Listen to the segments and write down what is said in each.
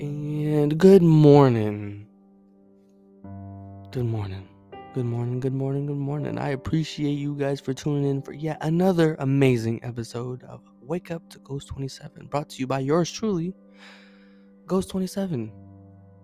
And good morning. Good morning. Good morning, good morning, good morning. I appreciate you guys for tuning in for yet another amazing episode of Wake Up to Ghost 27, brought to you by yours truly, Ghost 27.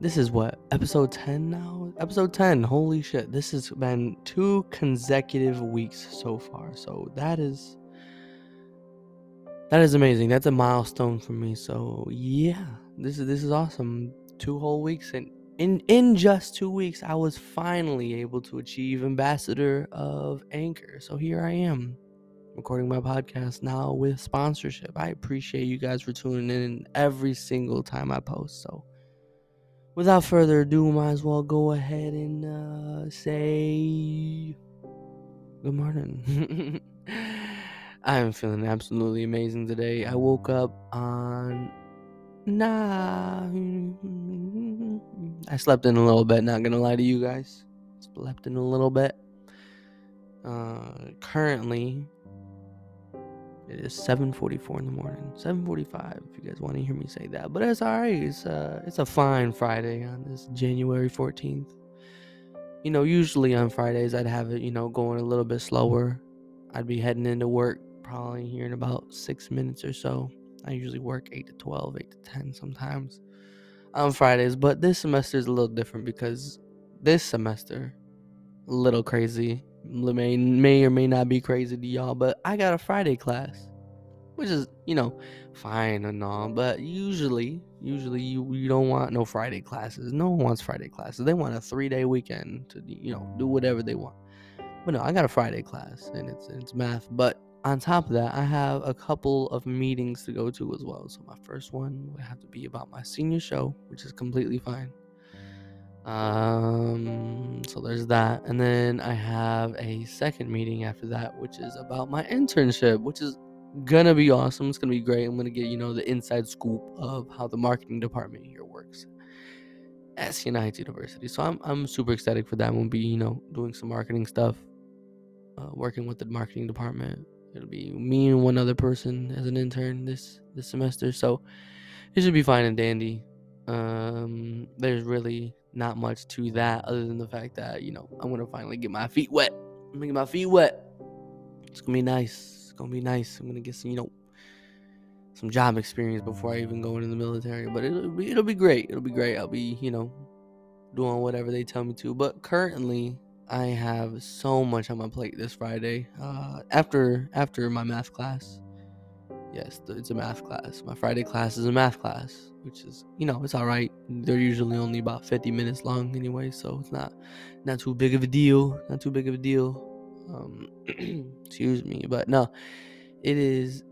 This is what, episode 10 now? Episode 10. Holy shit. This has been two consecutive weeks so far. So that is that is amazing. That's a milestone for me. So yeah, this is this is awesome. Two whole weeks and in in just two weeks, I was finally able to achieve ambassador of Anchor. So here I am, recording my podcast now with sponsorship. I appreciate you guys for tuning in every single time I post. So without further ado, might as well go ahead and uh, say good morning. I am feeling absolutely amazing today. I woke up on nah. I slept in a little bit. Not gonna lie to you guys. Slept in a little bit. Uh, currently, it is 7:44 in the morning. 7:45. If you guys want to hear me say that, but it's all right. It's uh, it's a fine Friday on this January 14th. You know, usually on Fridays I'd have it, you know, going a little bit slower. I'd be heading into work probably here in about six minutes or so. I usually work 8 to 12, 8 to 10 sometimes on Fridays, but this semester is a little different because this semester, a little crazy, may, may or may not be crazy to y'all, but I got a Friday class, which is, you know, fine and all, but usually, usually you, you don't want no Friday classes. No one wants Friday classes. They want a three day weekend to, you know, do whatever they want. But no, I got a Friday class and it's, it's math, but on top of that, I have a couple of meetings to go to as well. So my first one would have to be about my senior show, which is completely fine. Um, so there's that, and then I have a second meeting after that, which is about my internship, which is gonna be awesome. It's gonna be great. I'm gonna get you know the inside scoop of how the marketing department here works at Heights University. So I'm I'm super excited for that. We'll be you know doing some marketing stuff, uh, working with the marketing department It'll be me and one other person as an intern this this semester, so it should be fine and dandy. Um, there's really not much to that other than the fact that you know I'm gonna finally get my feet wet. I'm gonna get my feet wet. It's gonna be nice. It's gonna be nice. I'm gonna get some you know some job experience before I even go into the military. But it'll be it'll be great. It'll be great. I'll be you know doing whatever they tell me to. But currently I have so much on my plate this Friday. Uh, after after my math class, yes, it's a math class. My Friday class is a math class, which is you know it's all right. They're usually only about 50 minutes long anyway, so it's not not too big of a deal. Not too big of a deal. Um, excuse me, but no, it is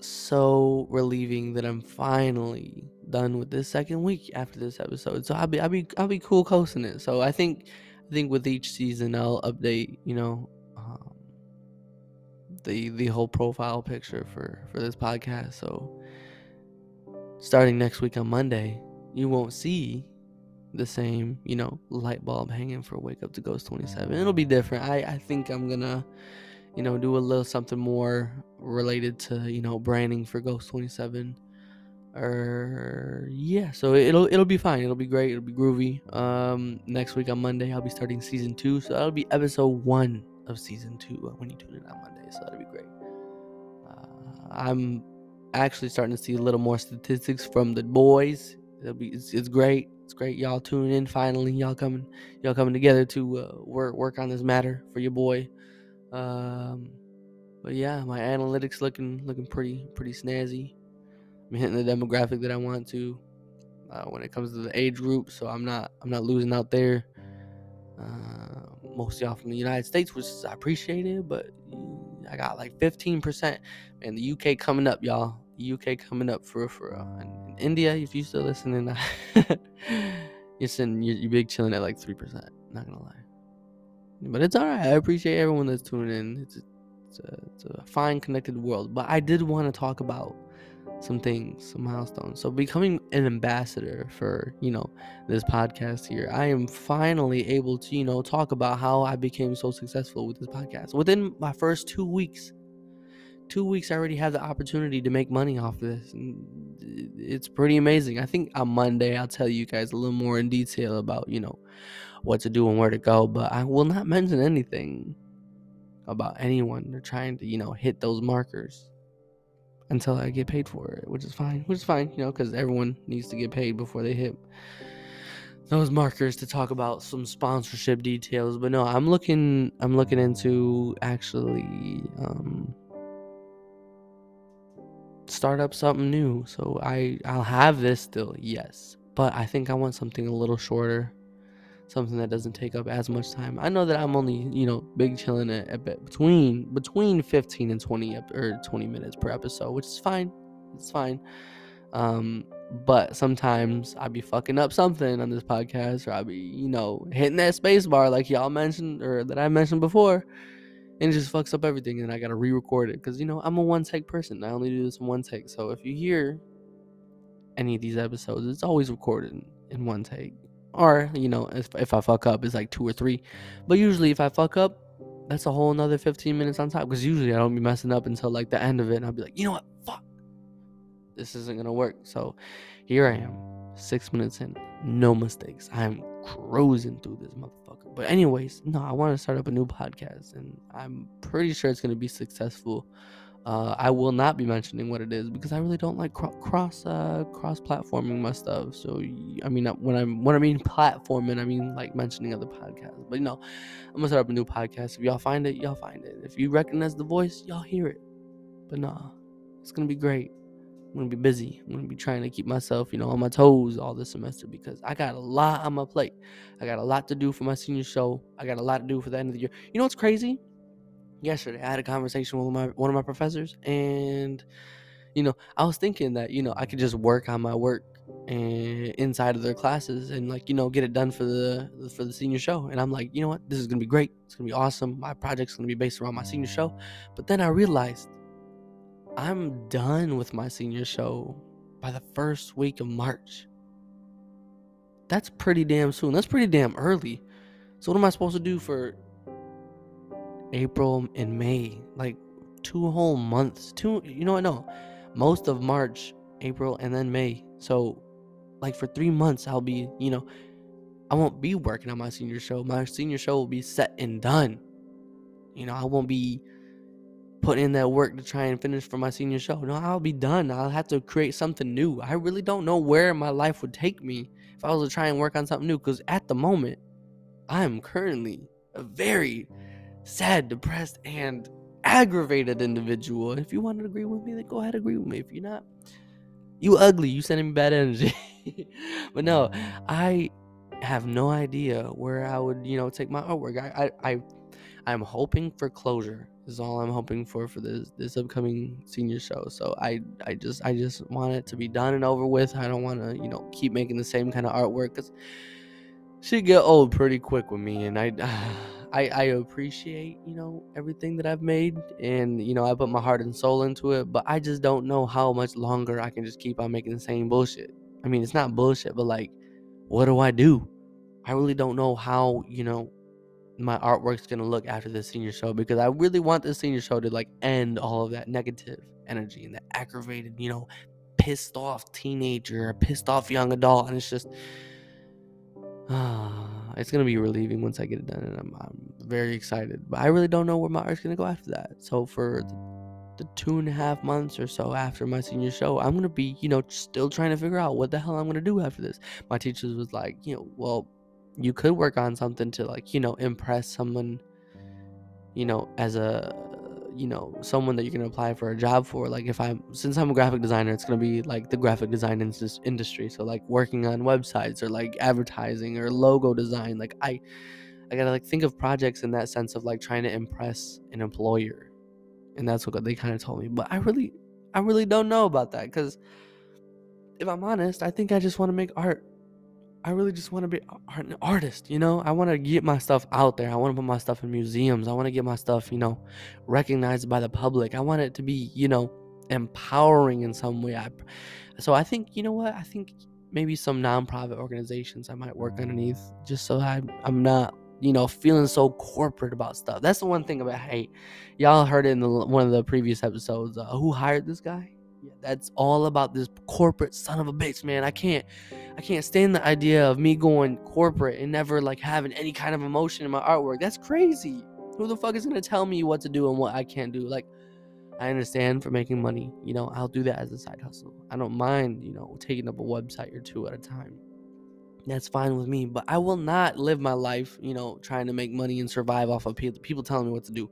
so relieving that I'm finally done with this second week after this episode. So I'll be I'll be I'll be cool coasting it. So I think I think with each season I'll update, you know, um, the the whole profile picture for for this podcast. So starting next week on Monday, you won't see the same, you know, light bulb hanging for Wake Up to Ghost 27. It'll be different. I I think I'm gonna, you know, do a little something more related to you know branding for Ghost 27 or yeah so it'll it'll be fine it'll be great it'll be groovy. Um next week on monday i'll be starting season two so that'll be episode one of season two when you tune in on monday so that'll be great. Uh, i'm actually starting to see a little more statistics from the boys. It'll be it's, it's great it's great. Y'all tuning in finally y'all coming y'all coming together to uh, work work on this matter for your boy. Um but yeah my analytics looking looking pretty pretty snazzy I'm hitting the demographic that I want to uh, when it comes to the age group. So I'm not I'm not losing out there. Uh, most y'all from the United States, which I appreciate it, but I got like 15%. And the UK coming up, y'all. The UK coming up for a for uh, in India. If you still listening, you're sitting you're, you're big chilling at like three percent. Not gonna lie, but it's all right. I appreciate everyone that's tuning in. It's a, it's a, it's a fine connected world. But I did want to talk about some things, some milestones. So becoming an ambassador for, you know, this podcast here, I am finally able to, you know, talk about how I became so successful with this podcast. Within my first two weeks, two weeks I already have the opportunity to make money off of this. And it's pretty amazing. I think on Monday I'll tell you guys a little more in detail about, you know, what to do and where to go, but I will not mention anything about anyone they're trying to, you know, hit those markers until I get paid for it, which is fine. Which is fine, you know, because everyone needs to get paid before they hit those markers to talk about some sponsorship details. But no, I'm looking I'm looking into actually um start up something new. So I I'll have this still, yes. But I think I want something a little shorter. Something that doesn't take up as much time. I know that I'm only, you know, big chilling at, at between between 15 and 20 or 20 minutes per episode, which is fine. It's fine. Um, but sometimes I be fucking up something on this podcast, or I be, you know, hitting that space bar like y'all mentioned or that I mentioned before and it just fucks up everything and i gotta re-record it because you know i'm a one take person i only do this in one take so if you hear any of these episodes it's always recorded in one take or you know if, if i fuck up it's like two or three. But usually if i fuck up that's a whole another 15 minutes on top. Because usually i don't be messing up until like the end of it and i'll be like you know what? Fuck. This isn't gonna work. So here i am six minutes in no mistakes. I'm cruising through this motherfucker. But anyways, no, I want to start up a new podcast, and I'm pretty sure it's gonna be successful. Uh, I will not be mentioning what it is because I really don't like cro- cross uh, cross platforming my stuff. So I mean, when I'm when I mean platforming, I mean like mentioning other podcasts. But you know, I'm gonna start up a new podcast. If y'all find it, y'all find it. If you recognize the voice, y'all hear it. But nah, it's gonna be great. I'm gonna be busy. I'm gonna be trying to keep myself, you know, on my toes all this semester because I got a lot on my plate. I got a lot to do for my senior show. I got a lot to do for the end of the year. You know what's crazy? Yesterday, I had a conversation with my one of my professors, and you know, I was thinking that you know I could just work on my work and inside of their classes and like you know get it done for the for the senior show. And I'm like, you know what? This is gonna be great. It's gonna be awesome. My project's gonna be based around my senior show. But then I realized I'm done with my senior show by the first week of March. That's pretty damn soon. That's pretty damn early. So what am I supposed to do for April and May? Like two whole months. Two you know what no. Most of March, April, and then May. So like for three months I'll be, you know, I won't be working on my senior show. My senior show will be set and done. You know, I won't be putting in that work to try and finish for my senior show. No, I'll be done. I'll have to create something new. I really don't know where my life would take me if I was to try and work on something new because at the moment, I am currently a very sad, depressed, and aggravated individual. And if you want to agree with me, then go ahead agree with me. If you're not, you ugly. You sending me bad energy. but no, I have no idea where I would, you know, take my artwork. I, I, I I'm hoping for closure is all I'm hoping for for this this upcoming senior show. So I I just I just want it to be done and over with. I don't want to you know keep making the same kind of artwork because she get old pretty quick with me, and I. I, I appreciate you know everything that I've made and you know I put my heart and soul into it but I just don't know how much longer I can just keep on making the same bullshit. I mean it's not bullshit but like what do I do? I really don't know how you know my artwork's gonna look after the senior show because I really want the senior show to like end all of that negative energy and that aggravated, you know, pissed off teenager, pissed off young adult, and it's just, uh, it's gonna be relieving once I get it done, and I'm, I'm very excited. But I really don't know where my art's gonna go after that. So for the, the two and a half months or so after my senior show, I'm gonna be, you know, still trying to figure out what the hell I'm gonna do after this. My teachers was like, you know, well you could work on something to like you know impress someone you know as a you know someone that you're gonna apply for a job for like if i'm since i'm a graphic designer it's gonna be like the graphic design in- industry. So like working on websites or like advertising or logo design like i i gotta like think of projects in that sense of like trying to impress an employer. And that's what they kind of told me. But i really i really don't know about that because if i'm honest i think i just want to make art I really just want to be an artist, you know? I want to get my stuff out there. I want to put my stuff in museums. I want to get my stuff, you know, recognized by the public. I want it to be, you know, empowering in some way. I, so I think, you know what? I think maybe some nonprofit organizations I might work underneath just so I, I'm not, you know, feeling so corporate about stuff. That's the one thing about hate. Y'all heard it in the, one of the previous episodes. Uh, who hired this guy? That's all about this corporate son of a bitch, man. I can't, I can't stand the idea of me going corporate and never like having any kind of emotion in my artwork. That's crazy. Who the fuck is gonna tell me what to do and what I can't do? Like, I understand for making money. You know, I'll do that as a side hustle. I don't mind, you know, taking up a website or two at a time. That's fine with me, but I will not live my life, you know, trying to make money and survive off of people telling me what to do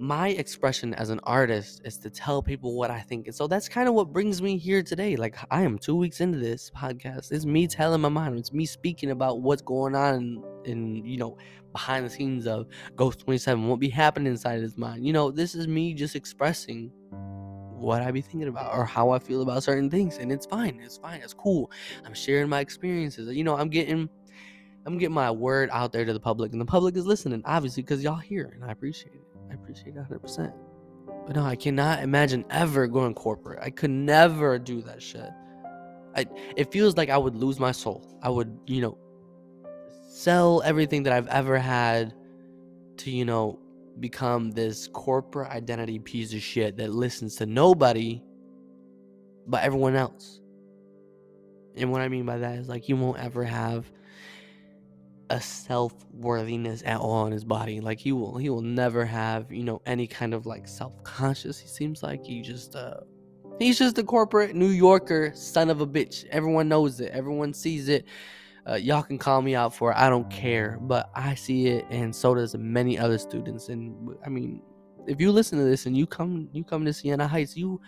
my expression as an artist is to tell people what I think. And so that's kind of what brings me here today. Like I am two weeks into this podcast. It's me telling my mind. It's me speaking about what's going on in, you know, behind the scenes of Ghost 27, what be happening inside his mind. You know, this is me just expressing what I be thinking about or how I feel about certain things. And it's fine. It's fine. It's cool. I'm sharing my experiences. You know, I'm getting I'm getting my word out there to the public, and the public is listening, obviously, because y'all here, and I appreciate it. I appreciate it 100%. But no, I cannot imagine ever going corporate. I could never do that shit. I, it feels like I would lose my soul. I would, you know, sell everything that I've ever had to, you know, become this corporate identity piece of shit that listens to nobody but everyone else. And what I mean by that is like you won't ever have a self worthiness at all in his body. Like he will he will never have, you know, any kind of like self conscious. He seems like he just uh he's just a corporate New Yorker son of a bitch. Everyone knows it. Everyone sees it. Uh, y'all can call me out for it. I don't care, but I see it, and so does many other students. And I mean, if you listen to this and you come you come to Siena Heights, you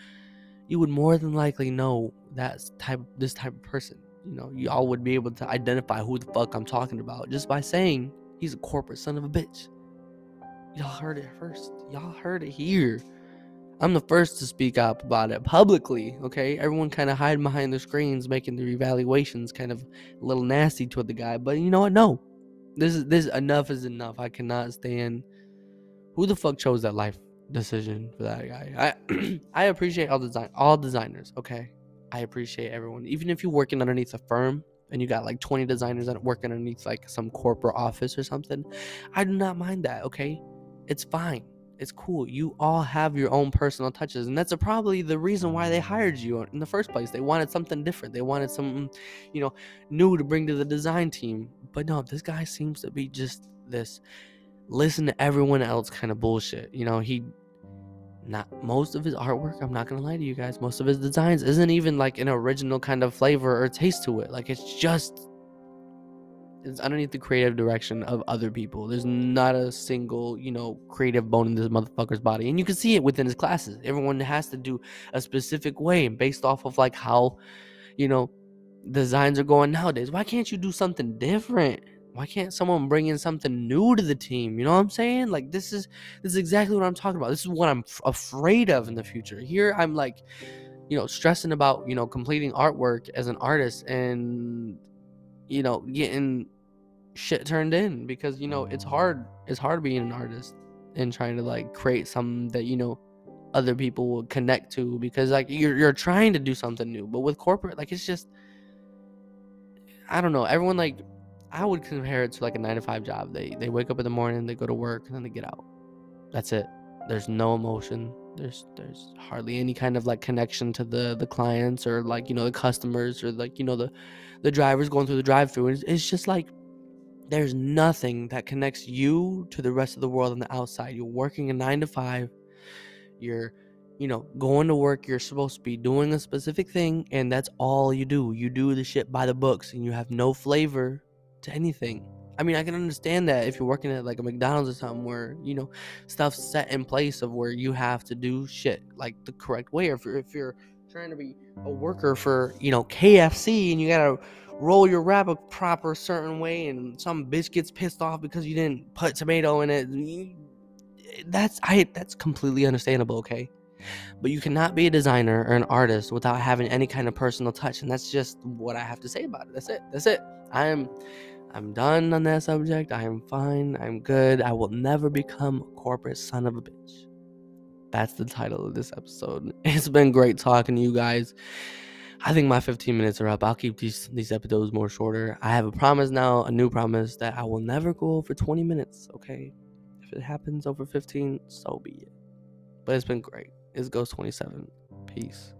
you would more than likely know that type this type of person you know, y'all would be able to identify who the fuck I'm talking about just by saying he's a corporate son of a bitch. Y'all heard it first. Y'all heard it here. I'm the first to speak up about it publicly, okay? Everyone kind of hiding behind their screens making their evaluations kind of a little nasty toward the guy, but you know what? No. This is this enough is enough. I cannot stand who the fuck chose that life decision for that guy. I I appreciate all design all designers, okay? I appreciate everyone. Even if you're working underneath a firm and you got like 20 designers that work underneath like some corporate office or something, I do not mind that, okay? It's fine. It's cool. You all have your own personal touches. And that's probably the reason why they hired you in the first place. They wanted something different. They wanted something, you know, new to bring to the design team. But no, this guy seems to be just this listen to everyone else kind of bullshit. You know, he not most of his artwork i'm not gonna lie to you guys most of his designs isn't even like an original kind of flavor or taste to it. Like it's just it's underneath the creative direction of other people. There's not a single you know creative bone in this motherfucker's body. And you can see it within his classes. Everyone has to do a specific way and based off of like how you know designs are going nowadays. Why can't you do something different why can't someone bring in something new to the team? You know what I'm saying? Like this is this is exactly what I'm talking about. This is what I'm f- afraid of in the future. Here I'm like, you know, stressing about, you know, completing artwork as an artist and you know, getting shit turned in because you know, it's hard it's hard being an artist and trying to like create something that, you know, other people will connect to because like you're you're trying to do something new, but with corporate like it's just I don't know. Everyone like I would compare it to like a nine to five job. They they wake up in the morning, they go to work, and then they get out. That's it. There's no emotion. There's there's hardly any kind of like connection to the the clients or like you know the customers or like you know the the drivers going through the drive-through. It's, it's just like there's nothing that connects you to the rest of the world on the outside. You're working a nine to five. You're you know, going to work, you're supposed to be doing a specific thing, and that's all you do. You do the shit by the books, and you have no flavor to anything. I mean, I can understand that if you're working at like a McDonald's or something where, you know, stuff's set in place of where you have to do shit like the correct way. Or if you're, if you're trying to be a worker for, you know, KFC and you gotta roll your wrap a proper certain way and some bitch gets pissed off because you didn't put tomato in it. That's I that's completely understandable, okay? But you cannot be a designer or an artist without having any kind of personal touch. And that's just what I have to say about it. That's it. That's it. I am I'm done on that subject. I am fine. I'm good. I will never become a corporate son of a bitch. That's the title of this episode. It's been great talking to you guys. I think my 15 minutes are up. I'll keep these these episodes more shorter. I have a promise now, a new promise that I will never go over 20 minutes. Okay, if it happens over 15, so be it. But it's been great. It's Ghost 27. Peace.